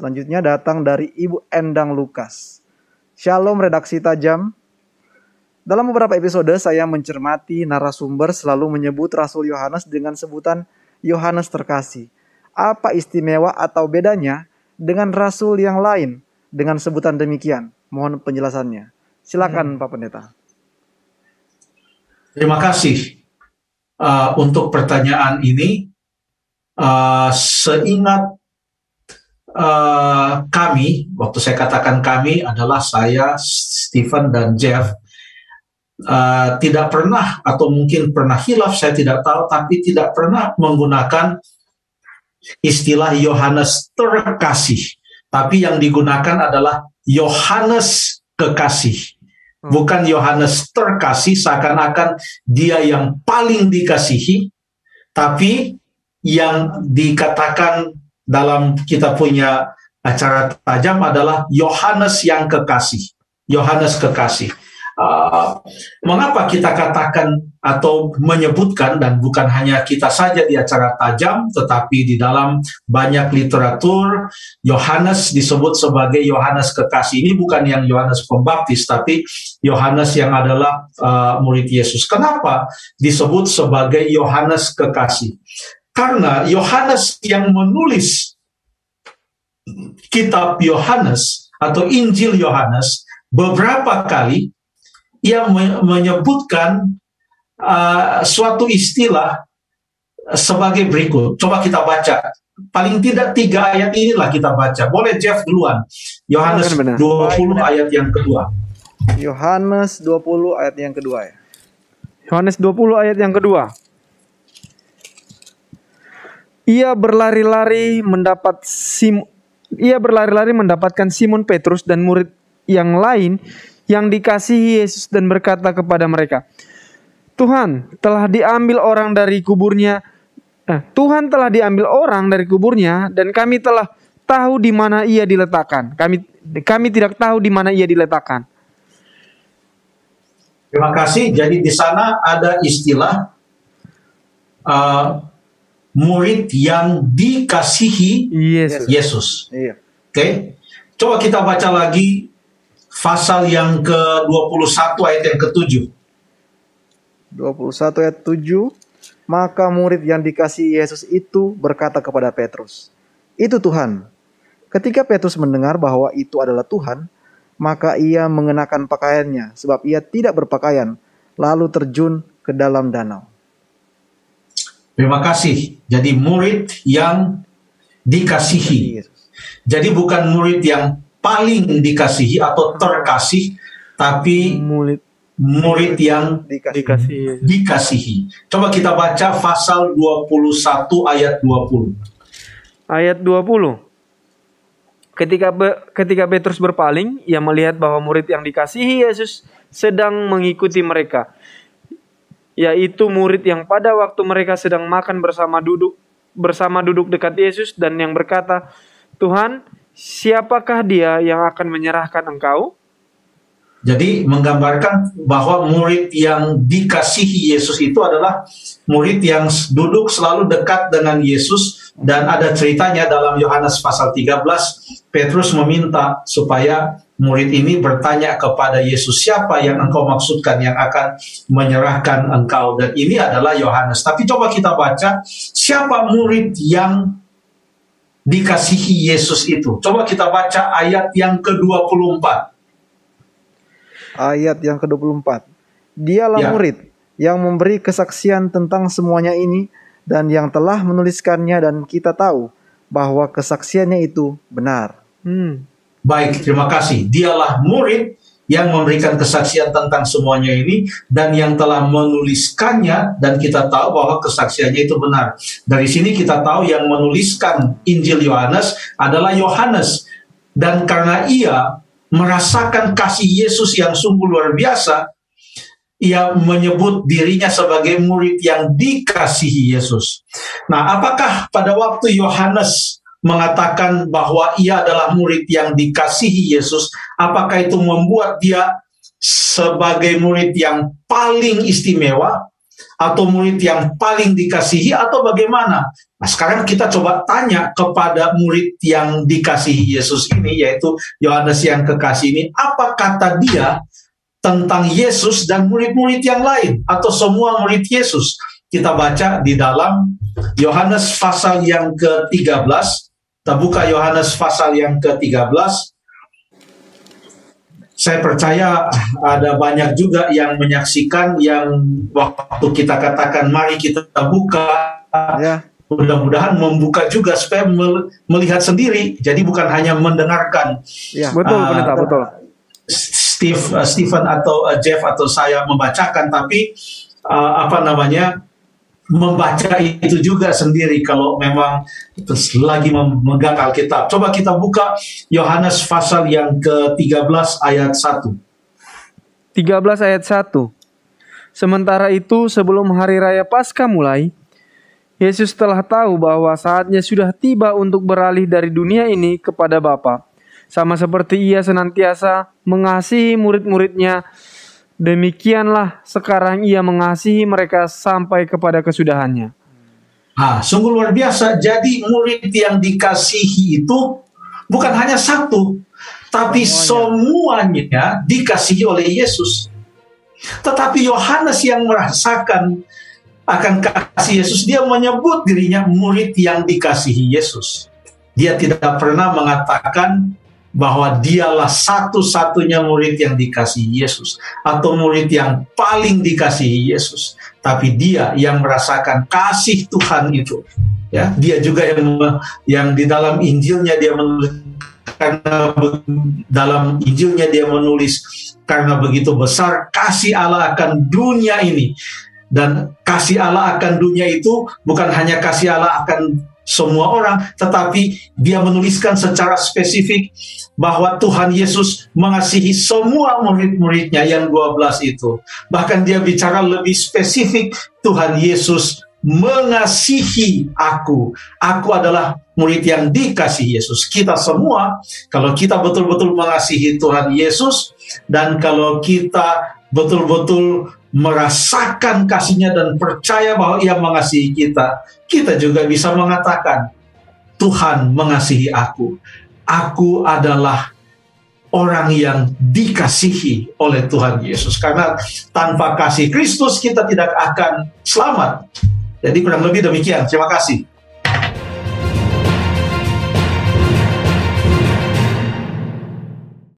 Selanjutnya datang dari Ibu Endang Lukas. Shalom redaksi tajam. Dalam beberapa episode saya mencermati narasumber selalu menyebut Rasul Yohanes dengan sebutan Yohanes terkasih. Apa istimewa atau bedanya dengan rasul yang lain dengan sebutan demikian? Mohon penjelasannya. Silakan hmm. Pak Pendeta. Terima kasih uh, untuk pertanyaan ini. Uh, seingat uh, kami, waktu saya katakan kami adalah saya, Stephen dan Jeff, uh, tidak pernah atau mungkin pernah hilaf, saya tidak tahu, tapi tidak pernah menggunakan istilah Yohanes terkasih, tapi yang digunakan adalah Yohanes kekasih. Hmm. Bukan Yohanes terkasih seakan-akan dia yang paling dikasihi, tapi yang dikatakan dalam kita punya acara tajam adalah Yohanes yang kekasih. Yohanes kekasih. Uh, mengapa kita katakan atau menyebutkan dan bukan hanya kita saja di acara tajam tetapi di dalam banyak literatur Yohanes disebut sebagai Yohanes kekasih ini bukan yang Yohanes Pembaptis tapi Yohanes yang adalah uh, murid Yesus. Kenapa disebut sebagai Yohanes kekasih? Karena Yohanes yang menulis kitab Yohanes atau Injil Yohanes beberapa kali ia menyebutkan uh, suatu istilah sebagai berikut. Coba kita baca. Paling tidak tiga ayat inilah kita baca. Boleh Jeff duluan. Yohanes 20 ayat yang kedua. Yohanes 20 ayat yang kedua ya. Yohanes 20 ayat yang kedua. Ia berlari-lari mendapat Sim ia berlari-lari mendapatkan Simon Petrus dan murid yang lain yang dikasihi Yesus dan berkata kepada mereka, Tuhan telah diambil orang dari kuburnya. Eh, Tuhan telah diambil orang dari kuburnya dan kami telah tahu di mana ia diletakkan. Kami kami tidak tahu di mana ia diletakkan. Terima kasih. Jadi di sana ada istilah uh, murid yang dikasihi Yesus. Yesus. Iya. Oke. Okay? Coba kita baca lagi pasal yang ke-21 ayat yang ke-7. 21 ayat 7. Maka murid yang dikasih Yesus itu berkata kepada Petrus, "Itu Tuhan." Ketika Petrus mendengar bahwa itu adalah Tuhan, maka ia mengenakan pakaiannya sebab ia tidak berpakaian, lalu terjun ke dalam danau. Terima kasih. Jadi murid yang dikasihi. Jadi bukan murid yang paling dikasihi atau terkasih, tapi murid murid yang dikasihi. dikasihi. Coba kita baca pasal 21 ayat 20. Ayat 20. Ketika ketika Petrus berpaling, ia melihat bahwa murid yang dikasihi Yesus sedang mengikuti mereka. Yaitu murid yang pada waktu mereka sedang makan bersama duduk bersama duduk dekat Yesus dan yang berkata, "Tuhan, siapakah dia yang akan menyerahkan engkau? Jadi menggambarkan bahwa murid yang dikasihi Yesus itu adalah murid yang duduk selalu dekat dengan Yesus dan ada ceritanya dalam Yohanes pasal 13 Petrus meminta supaya murid ini bertanya kepada Yesus siapa yang engkau maksudkan yang akan menyerahkan engkau dan ini adalah Yohanes. Tapi coba kita baca siapa murid yang dikasihi Yesus itu. Coba kita baca ayat yang ke-24. Ayat yang ke-24. Dialah ya. murid yang memberi kesaksian tentang semuanya ini dan yang telah menuliskannya dan kita tahu bahwa kesaksiannya itu benar. Hmm. Baik, terima kasih. Dialah murid yang memberikan kesaksian tentang semuanya ini dan yang telah menuliskannya dan kita tahu bahwa kesaksiannya itu benar. Dari sini kita tahu yang menuliskan Injil Yohanes adalah Yohanes dan karena ia merasakan kasih Yesus yang sungguh luar biasa, ia menyebut dirinya sebagai murid yang dikasihi Yesus. Nah, apakah pada waktu Yohanes mengatakan bahwa ia adalah murid yang dikasihi Yesus, apakah itu membuat dia sebagai murid yang paling istimewa atau murid yang paling dikasihi atau bagaimana? Nah, sekarang kita coba tanya kepada murid yang dikasihi Yesus ini yaitu Yohanes yang kekasih ini, apa kata dia tentang Yesus dan murid-murid yang lain atau semua murid Yesus? Kita baca di dalam Yohanes pasal yang ke-13. Kita buka Yohanes pasal yang ke-13 saya percaya ada banyak juga yang menyaksikan yang waktu kita katakan mari kita buka. Ya. mudah-mudahan membuka juga supaya melihat sendiri. Jadi bukan hanya mendengarkan. Ya. betul uh, betul. Steve uh, Stephen atau uh, Jeff atau saya membacakan tapi uh, apa namanya membaca itu juga sendiri kalau memang terus lagi memegang Alkitab. Coba kita buka Yohanes pasal yang ke-13 ayat 1. 13 ayat 1. Sementara itu sebelum hari raya Paskah mulai, Yesus telah tahu bahwa saatnya sudah tiba untuk beralih dari dunia ini kepada Bapa. Sama seperti ia senantiasa mengasihi murid-muridnya Demikianlah sekarang ia mengasihi mereka sampai kepada kesudahannya. Ah, sungguh luar biasa. Jadi murid yang dikasihi itu bukan hanya satu, tapi semuanya, semuanya dikasihi oleh Yesus. Tetapi Yohanes yang merasakan akan kasih Yesus, dia menyebut dirinya murid yang dikasihi Yesus. Dia tidak pernah mengatakan bahwa dialah satu-satunya murid yang dikasihi Yesus atau murid yang paling dikasihi Yesus. Tapi dia yang merasakan kasih Tuhan itu ya. Dia juga yang yang di dalam Injilnya dia menulis karena dalam Injilnya dia menulis karena begitu besar kasih Allah akan dunia ini. Dan kasih Allah akan dunia itu bukan hanya kasih Allah akan semua orang, tetapi dia menuliskan secara spesifik bahwa Tuhan Yesus mengasihi semua murid-muridnya yang 12 itu. Bahkan dia bicara lebih spesifik, Tuhan Yesus mengasihi aku. Aku adalah murid yang dikasih Yesus. Kita semua, kalau kita betul-betul mengasihi Tuhan Yesus, dan kalau kita betul-betul merasakan kasihnya dan percaya bahwa ia mengasihi kita, kita juga bisa mengatakan, Tuhan mengasihi aku. Aku adalah orang yang dikasihi oleh Tuhan Yesus. Karena tanpa kasih Kristus kita tidak akan selamat. Jadi kurang lebih demikian. Terima kasih.